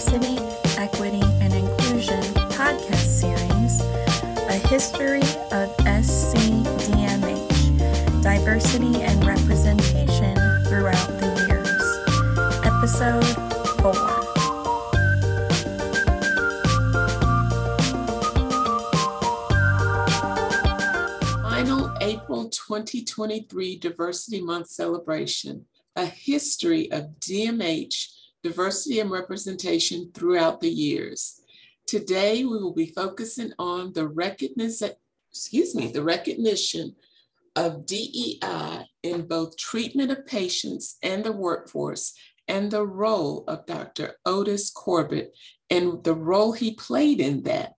Diversity, Equity, and Inclusion podcast series, A History of SCDMH Diversity and Representation Throughout the Years. Episode 4. Final April 2023 Diversity Month celebration, a history of DMH diversity and representation throughout the years. Today, we will be focusing on the recognition, excuse me, the recognition of DEI in both treatment of patients and the workforce and the role of Dr. Otis Corbett and the role he played in that.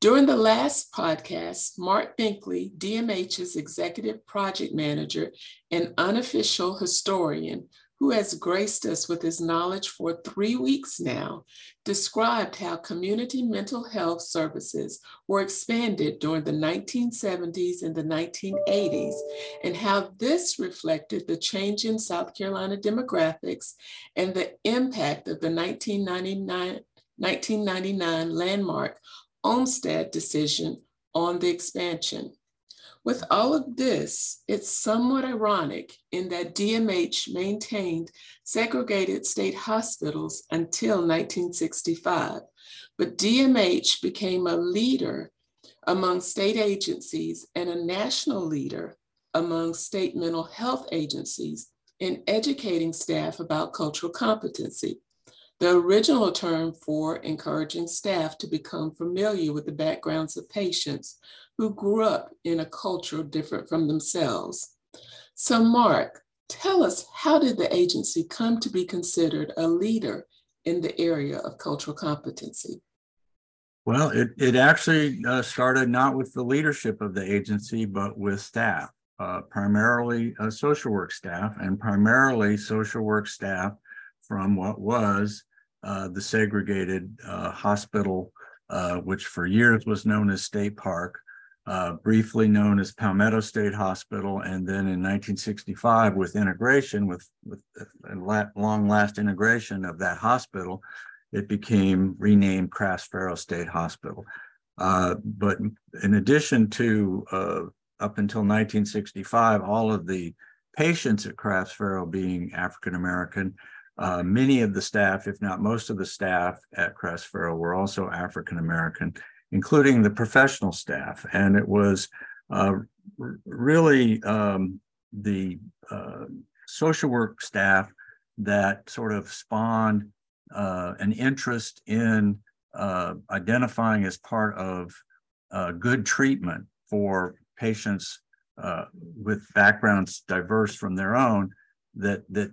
During the last podcast, Mark Binkley, DMH's executive project manager and unofficial historian, who has graced us with his knowledge for three weeks now, described how community mental health services were expanded during the 1970s and the 1980s, and how this reflected the change in South Carolina demographics and the impact of the 1999, 1999 landmark Olmstead decision on the expansion. With all of this, it's somewhat ironic in that DMH maintained segregated state hospitals until 1965, but DMH became a leader among state agencies and a national leader among state mental health agencies in educating staff about cultural competency. The original term for encouraging staff to become familiar with the backgrounds of patients who grew up in a culture different from themselves. So, Mark, tell us how did the agency come to be considered a leader in the area of cultural competency? Well, it, it actually uh, started not with the leadership of the agency, but with staff, uh, primarily uh, social work staff, and primarily social work staff from what was uh, the segregated uh, hospital, uh, which for years was known as State Park, uh, briefly known as Palmetto State Hospital, and then in 1965, with integration, with, with long last integration of that hospital, it became renamed Crafts-Farrow State Hospital. But in addition to up until 1965, all of the patients at Crafts-Farrow being African American, uh, many of the staff, if not most of the staff at Crafts-Farrow, were also African American including the professional staff. And it was uh, really um, the uh, social work staff that sort of spawned uh, an interest in uh, identifying as part of uh, good treatment for patients with backgrounds diverse from their own that that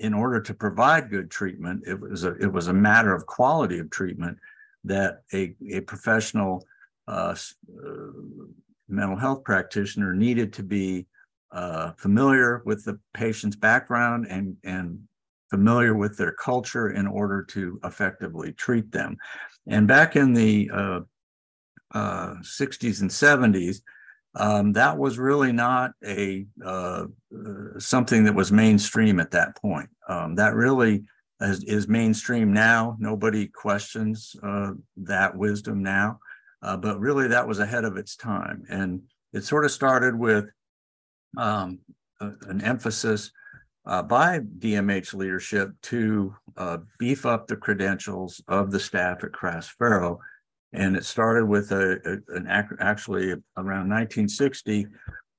in order to provide good treatment it was a it was a matter of quality of treatment that a, a professional uh, uh, mental health practitioner needed to be uh, familiar with the patient's background and, and familiar with their culture in order to effectively treat them. And back in the uh, 60s uh, and 70s, um, that was really not a uh, something that was mainstream at that point. Um, that really is, is mainstream now. Nobody questions uh, that wisdom now, uh, but really that was ahead of its time. And it sort of started with um, a, an emphasis uh, by DMH leadership to uh, beef up the credentials of the staff at Crafts-Farrow. And it started with a, a an actually around 1960,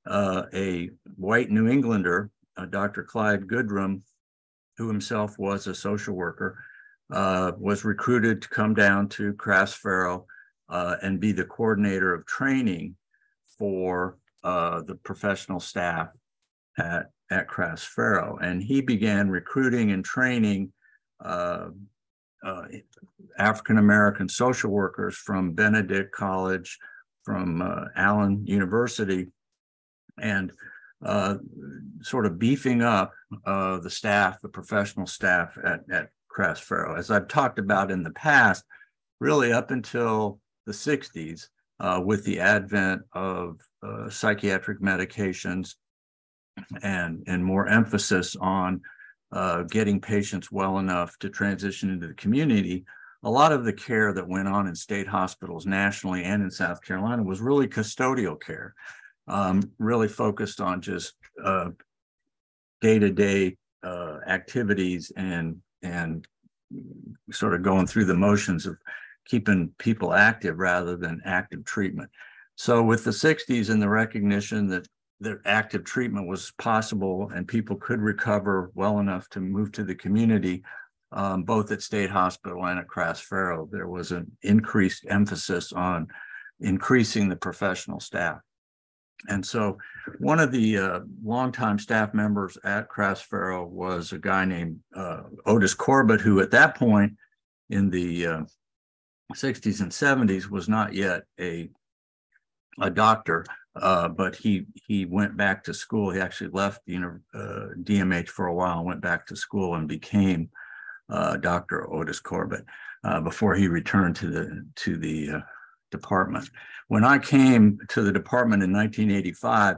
uh, a white New Englander, uh, Dr. Clyde Goodrum, who himself was a social worker, uh, was recruited to come down to Crafts-Farrow uh, and be the coordinator of training for uh, the professional staff at, at Crafts-Farrow. And he began recruiting and training uh, uh, African-American social workers from Benedict College, from uh, Allen University, and uh, sort of beefing up uh, the staff, the professional staff at, at Crafts-Farrow. As I've talked about in the past, really up until the 60s, uh, with the advent of uh, psychiatric medications and, and more emphasis on uh, getting patients well enough to transition into the community, a lot of the care that went on in state hospitals nationally and in South Carolina was really custodial care, um, really focused on just day to day activities and and sort of going through the motions of keeping people active rather than active treatment. So with the 60s and the recognition that that active treatment was possible and people could recover well enough to move to the community, um, both at State Hospital and at Crafts Farrow, there was an increased emphasis on increasing the professional staff. And so one of the uh, longtime staff members at Crafts Farrow was a guy named uh, Otis Corbett, who at that point in the uh, 60s and 70s was not yet a, a doctor, uh, but he he went back to school. He actually left you know, DMH for a while, went back to school and became uh, Dr. Otis Corbett uh, before he returned to the to the uh, department. When I came to the department in 1985,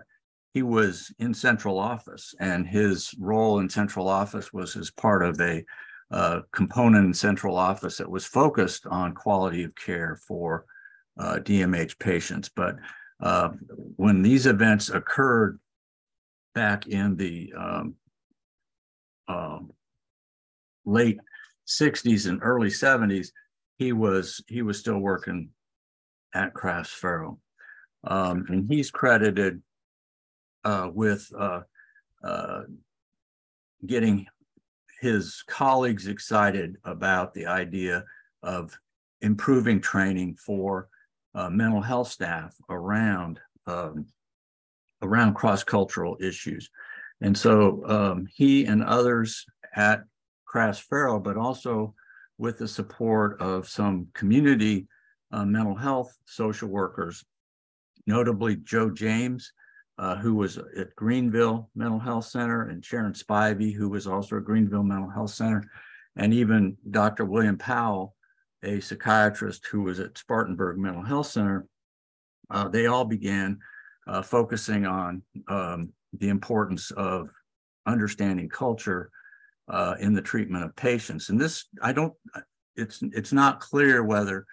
he was in central office, and his role in central office was as part of a uh, component in central office that was focused on quality of care for uh, DMH patients. But uh, when these events occurred back in the um, um late 60s and early 70s, he was he was still working at Crafts Farrow. Um, and he's credited uh, with uh, uh, getting his colleagues excited about the idea of improving training for uh, mental health staff around um, around cross-cultural issues. And so um, he and others at Crafts Farrow, but also with the support of some community uh, mental health social workers, notably Joe James, uh, who was at Greenville Mental Health Center, and Sharon Spivey, who was also at Greenville Mental Health Center, and even Dr. William Powell, a psychiatrist who was at Spartanburg Mental Health Center. Uh, they all began uh, focusing on um, the importance of understanding culture uh, in the treatment of patients. And this, I don't, it's it's not clear whether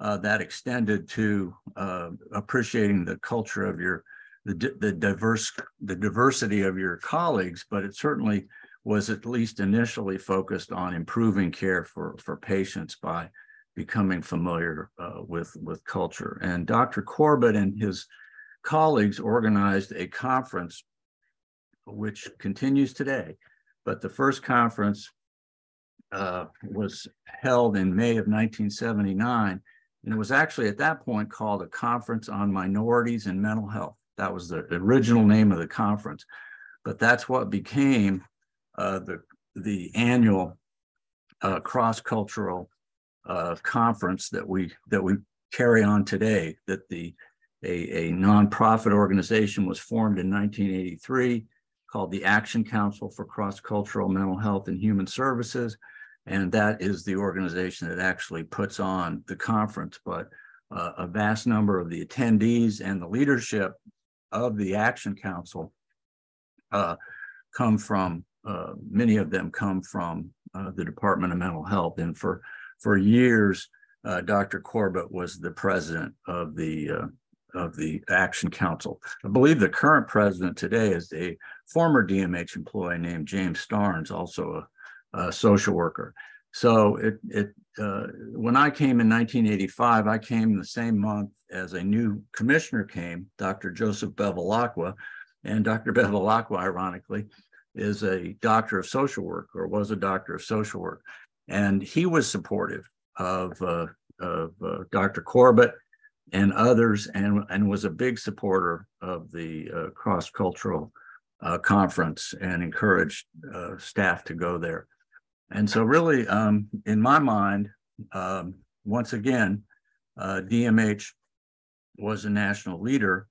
uh, that extended to uh, appreciating the culture of your the, the diverse the diversity of your colleagues, but it certainly was at least initially focused on improving care for for patients by becoming familiar uh, with with culture. And Dr. Corbett and his colleagues organized a conference, which continues today, but the first conference uh, was held in May of 1979. And it was actually at that point called a Conference on Minorities and Mental Health. That was the original name of the conference. But that's what became uh, the, the annual uh, cross-cultural uh, conference that we that we carry on today. That the a, a nonprofit organization was formed in 1983 called the Action Council for Cross Cultural Mental Health and Human Services. And that is the organization that actually puts on the conference. But uh, a vast number of the attendees and the leadership of the Action Council uh, come from, uh, many of them come from uh, the Department of Mental Health. And for, for years, uh, Dr. Corbett was the president of the uh, of the Action Council. I believe the current president today is a former DMH employee named James Starnes, also a, a social worker. So it, it uh, when I came in 1985, I came the same month as a new commissioner came, Dr. Joseph Bevilacqua. And Dr. Bevilacqua, ironically, is a doctor of social work or was a doctor of social work. And he was supportive of, uh, of uh, Dr. Corbett and others, and, and was a big supporter of the uh, cross cultural uh, conference and encouraged uh, staff to go there. And so, really, um, in my mind, um, once again, DMH uh, was a national leader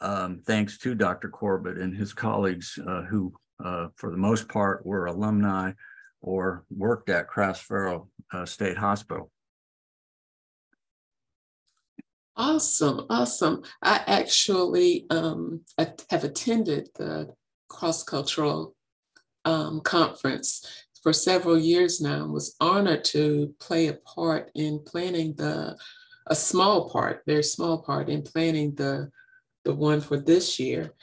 um, thanks to Dr. Corbett and his colleagues, who, for the most part, were alumni or worked at Crafts Farrow State Hospital. Awesome, awesome. I actually um, have attended the cross cultural um, conference for several years now and was honored to play a part in planning the, a small part, very small part in planning the, the one for this year.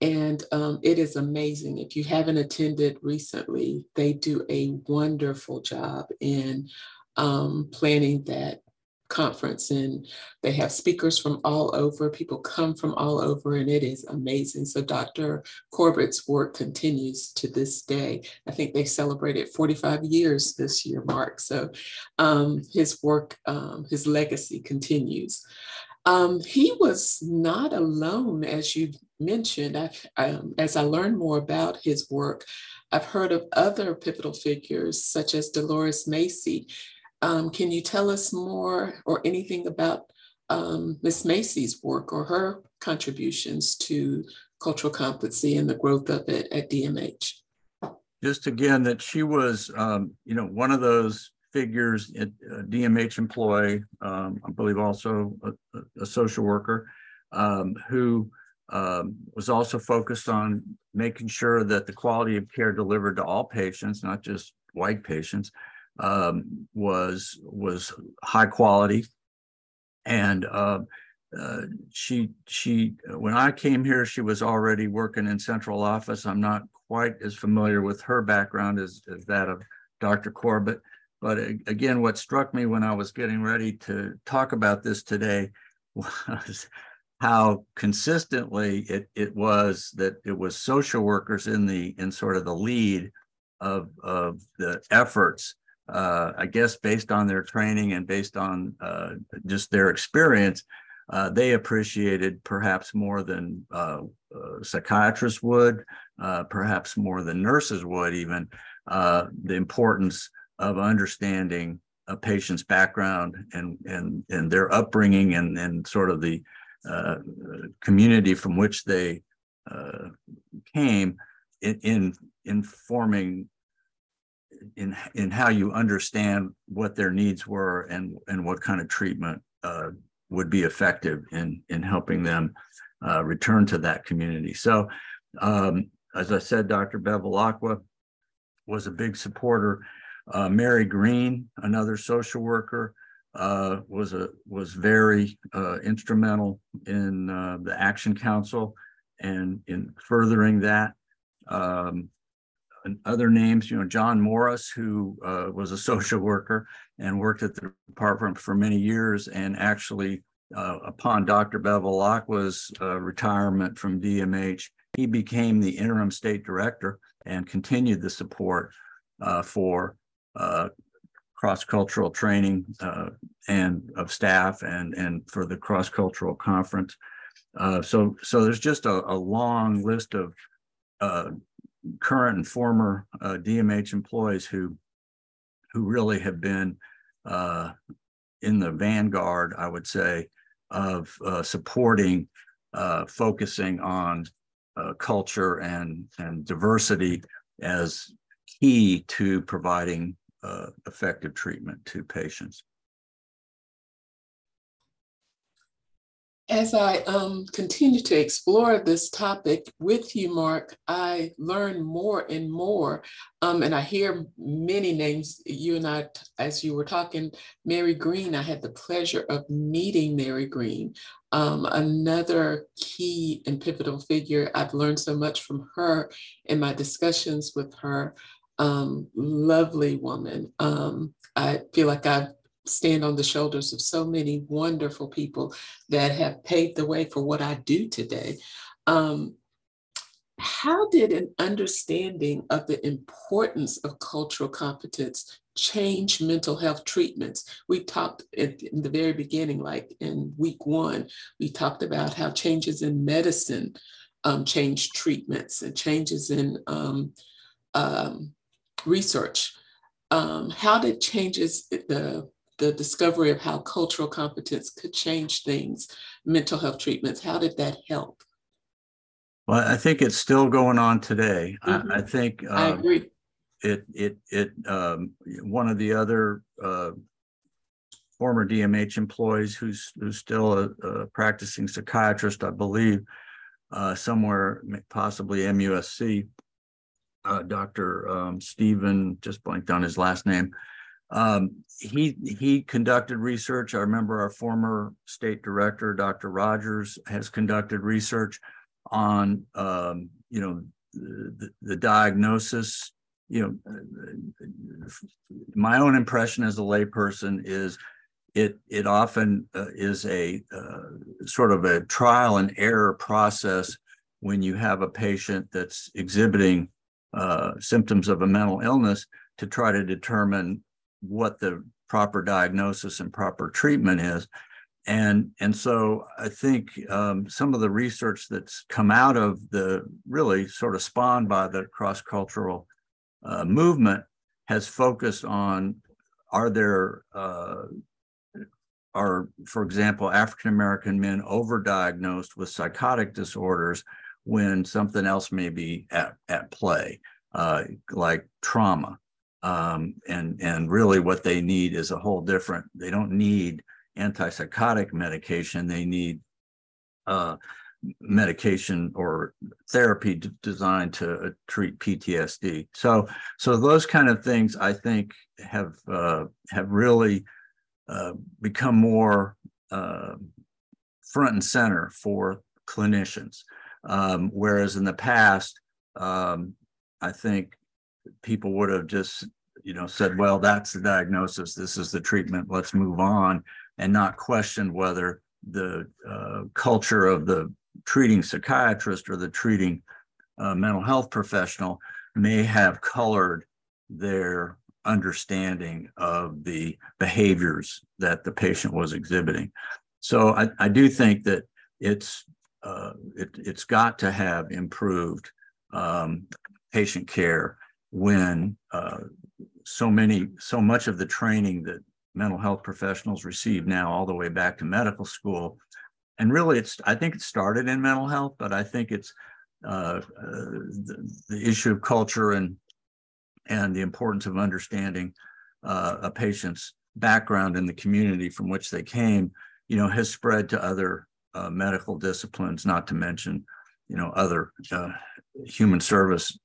And um, it is amazing. If you haven't attended recently, they do a wonderful job in um, planning that conference and they have speakers from all over people come from all over and it is amazing so dr corbett's work continues to this day i think they celebrated 45 years this year mark so um, his work um, his legacy continues um, he was not alone as you mentioned I, um, as i learned more about his work i've heard of other pivotal figures such as dolores macy um, can you tell us more or anything about um, Ms. Macy's work or her contributions to cultural competency and the growth of it at DMH? Just again, that she was, um, you know, one of those figures, a DMH employee, um, I believe also a, a social worker, um, who um, was also focused on making sure that the quality of care delivered to all patients, not just white patients, um, was was high quality, and uh, uh, she she when I came here, she was already working in central office. I'm not quite as familiar with her background as, as that of Dr. Corbett, but again, what struck me when I was getting ready to talk about this today was how consistently it, it was that it was social workers in the in sort of the lead of, of the efforts uh, I guess based on their training and based on uh, just their experience, uh, they appreciated perhaps more than uh, uh, psychiatrists would, uh, perhaps more than nurses would even, the importance of understanding a patient's background and and and their upbringing and and sort of the community from which they came in, in informing in in how you understand what their needs were and and what kind of treatment uh, would be effective in in helping them uh, return to that community. So, um, as I said, Dr. Bevilacqua was a big supporter. Uh, Mary Green, another social worker, uh, was a was very uh, instrumental in uh, the Action Council and in furthering that. Um, other names, you know, John Morris, who uh, was a social worker and worked at the department for many years, and actually, upon Dr. Uh, retirement from DMH, he became the interim state director and continued the support uh, for uh, cross-cultural training uh, and of staff and and for the cross-cultural conference. so, so there's just a, a long list of current and former uh, DMH employees who who really have been uh, in the vanguard, I would say, of uh, supporting, uh, focusing on uh, culture and and diversity as key to providing uh, effective treatment to patients. As I um, continue to explore this topic with you, Mark, I learn more and more. Um, and I hear many names. You and I, as you were talking, Mary Green, I had the pleasure of meeting Mary Green, um, another key and pivotal figure. I've learned so much from her in my discussions with her. Um, lovely woman. Um, I feel like I've stand on the shoulders of so many wonderful people that have paved the way for what I do today. Um, how did an understanding of the importance of cultural competence change mental health treatments? We talked at, in the very beginning, like in week one, we talked about how changes in medicine um, change treatments and changes in um, um research. Um, how did changes the the discovery of how cultural competence could change things, mental health treatments. How did that help? Well, I think it's still going on today. Mm-hmm. I, I, think um, I agree. It it it um, one of the other uh, former DMH employees who's who's still a, a practicing psychiatrist, I believe, uh, somewhere possibly MUSC, uh, Dr. Um, Stephen, just blanked on his last name. Um, he he conducted research. I remember our former state director, Dr. Rogers, has conducted research on um, you know the, the diagnosis. You know, my own impression as a layperson is it it often uh, is a uh, sort of a trial and error process when you have a patient that's exhibiting uh, symptoms of a mental illness to try to determine what the proper diagnosis and proper treatment is. And, and so I think um, some of the research that's come out of the really sort of spawned by the cross cultural uh, movement has focused on are there, uh, are, for example, African American men overdiagnosed with psychotic disorders when something else may be at, at play, uh, like trauma. Um, and, and really what they need is a whole different, they don't need antipsychotic medication, they need uh, medication or therapy designed to uh, treat PTSD. So, so those kind of things I think have uh, have really uh, become more uh, front and center for clinicians. Um, whereas in the past, um, I think people would have just, you know, said, well, that's the diagnosis, this is the treatment, let's move on, and not question whether the uh, culture of the treating psychiatrist or the treating uh, mental health professional may have colored their understanding of the behaviors that the patient was exhibiting. So I, I do think that it's uh, it, has got to have improved um, patient care when uh, so many, so much of the training that mental health professionals receive now, all the way back to medical school, and really, it's I think it started in mental health, but I think it's uh, uh the, the, issue of culture and and the importance of understanding uh, a patient's background in the community from which they came, you know, has spread to other uh, medical disciplines, not to mention, you know, other uh, human service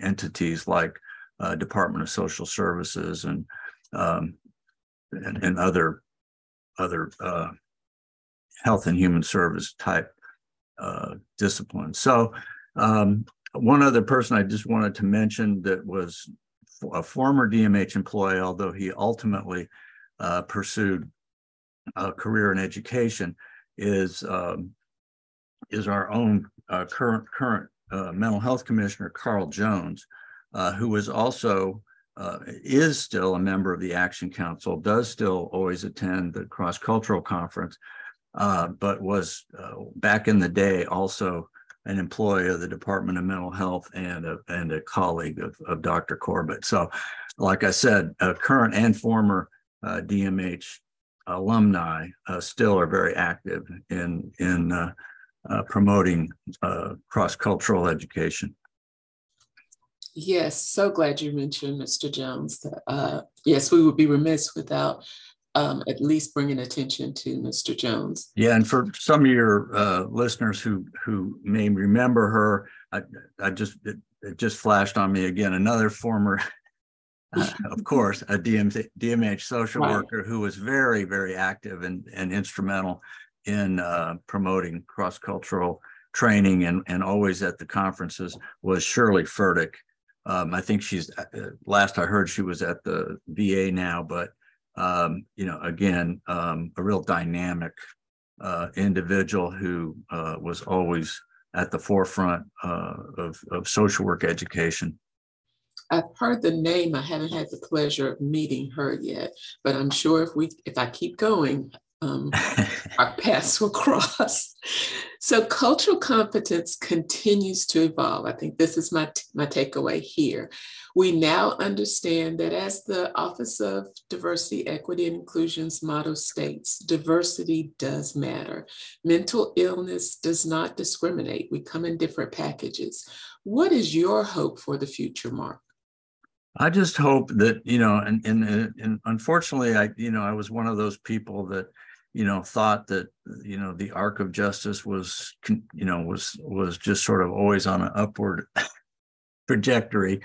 entities like uh, Department of Social Services and um, and, and, other other uh, health and human service type uh, disciplines. So um, one other person I just wanted to mention that was a former DMH employee, although he ultimately uh, pursued a career in education, is um, is our own uh, current current uh, mental health commissioner Carl Jones, uh, who is also uh, is still a member of the Action Council, does still always attend the cross cultural conference, uh, but was uh, back in the day also an employee of the Department of Mental Health and a, and a colleague of, of Dr. Corbett. So, like I said, a current and former DMH alumni uh, still are very active in in uh, uh, promoting uh, cross cultural education. Yes, so glad you mentioned Mr. Jones. Uh, yes, we would be remiss without um, at least bringing attention to Mr. Jones. Yeah, and for some of your uh, listeners who who may remember her, I, I just it, it just flashed on me again. Another former uh, of course, a DM, DMH social right. worker who was very, very active and, and instrumental in uh, promoting cross cultural training and, and always at the conferences was Shirley Furtick. Um, I think she's uh, uh last I heard she was at the VA now, but um, you know, again, um, a real dynamic uh, individual who uh, was always at the forefront of, of social work education. I've heard the name. I haven't had the pleasure of meeting her yet, but I'm sure if we if I keep going, um, our paths will cross. So cultural competence continues to evolve. I think this is my my takeaway here. We now understand that as the Office of Diversity, Equity, and Inclusion's motto states, diversity does matter. Mental illness does not discriminate. We come in different packages. What is your hope for the future, Mark? I just hope that you know, and, and and unfortunately, I you know I was one of those people that you know thought that you know the arc of justice was you know was was just sort of always on an upward trajectory.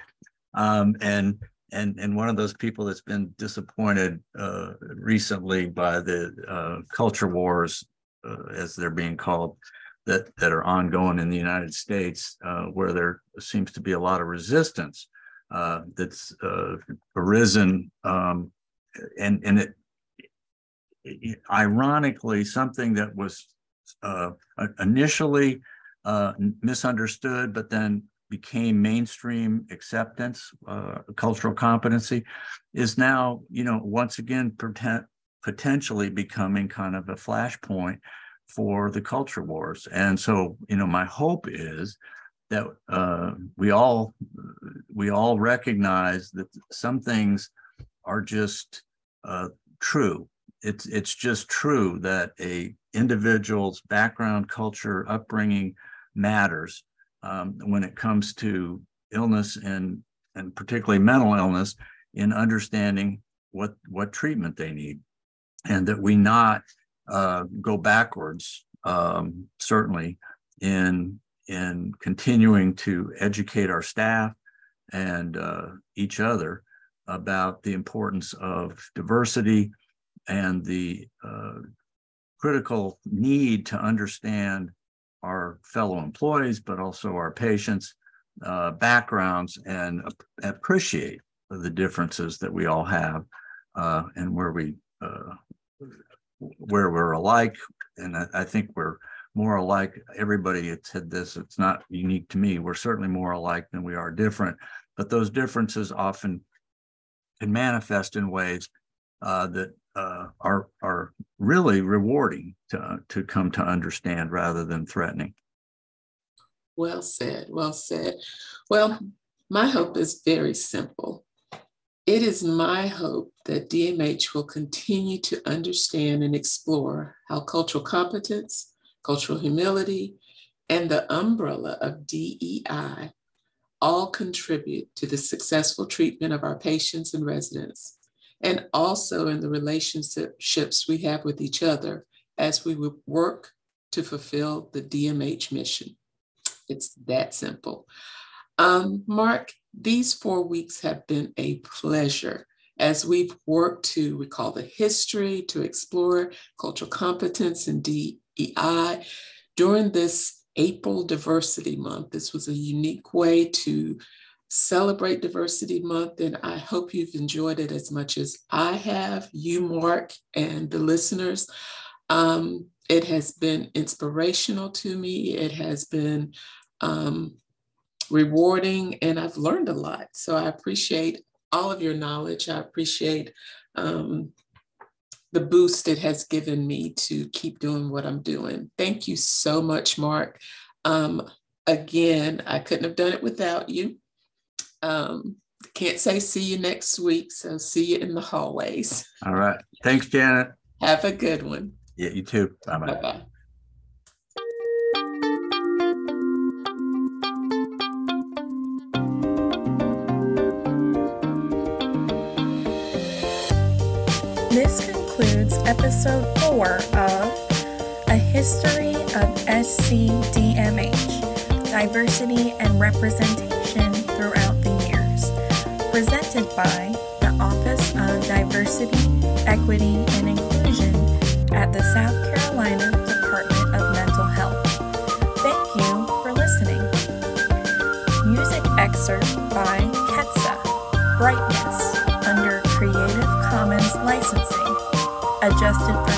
Um, and and and one of those people that's been disappointed uh, recently by the uh, culture wars, uh, as they're being called, that that are ongoing in the United States, uh, where there seems to be a lot of resistance uh, that's uh, arisen, um, and and it, it, ironically something that was initially misunderstood, but then became mainstream acceptance, uh, cultural competency, is now, you know, once again potentially becoming kind of a flashpoint for the culture wars. And so, you know, my hope is that uh, we all we all recognize that some things are just uh, true. It's it's just true that a individual's background, culture, upbringing matters um, when it comes to illness and and particularly mental illness in understanding what what treatment they need and that we not uh, go backwards um, certainly in in continuing to educate our staff and uh, each other about the importance of diversity and the uh, critical need to understand our fellow employees, but also our patients' uh, backgrounds and appreciate the differences that we all have uh, and where we uh, where we're alike. And I, I, think we're more alike. Everybody had said this. It's not unique to me. We're certainly more alike than we are different. But those differences often can manifest in ways uh, that uh, are are really rewarding to to come to understand rather than threatening. Well said. Well said. Well, my hope is very simple. It is my hope that DMH will continue to understand and explore how cultural competence, cultural humility, and the umbrella of DEI all contribute to the successful treatment of our patients and residents and also in the relationships we have with each other as we work to fulfill the DMH mission. It's that simple. Um, Mark, these four weeks have been a pleasure as we've worked to recall the history, to explore cultural competence and During this April Diversity Month, this was a unique way to celebrate Diversity Month, and I hope you've enjoyed it as much as I have, you, Mark, and the listeners. Um, it has been inspirational to me. It has been um, rewarding, and I've learned a lot. So I appreciate all of your knowledge. I appreciate um, the boost it has given me to keep doing what I'm doing. Thank you so much, Mark. Um, again, I couldn't have done it without you. Um, can't say see you next week, so see you in the hallways. All right. Thanks, Janet. Have a good one. Yeah, you too. Bye bye. Bye This concludes episode four of A History of SCDMH Diversity and Representation Throughout the Years, presented by the Office of Diversity, Equity, and Inclusion at the South Carolina Department of Mental Health. Thank you for listening. Music excerpt by Ketsa, Brightness, under Creative Commons licensing, adjusted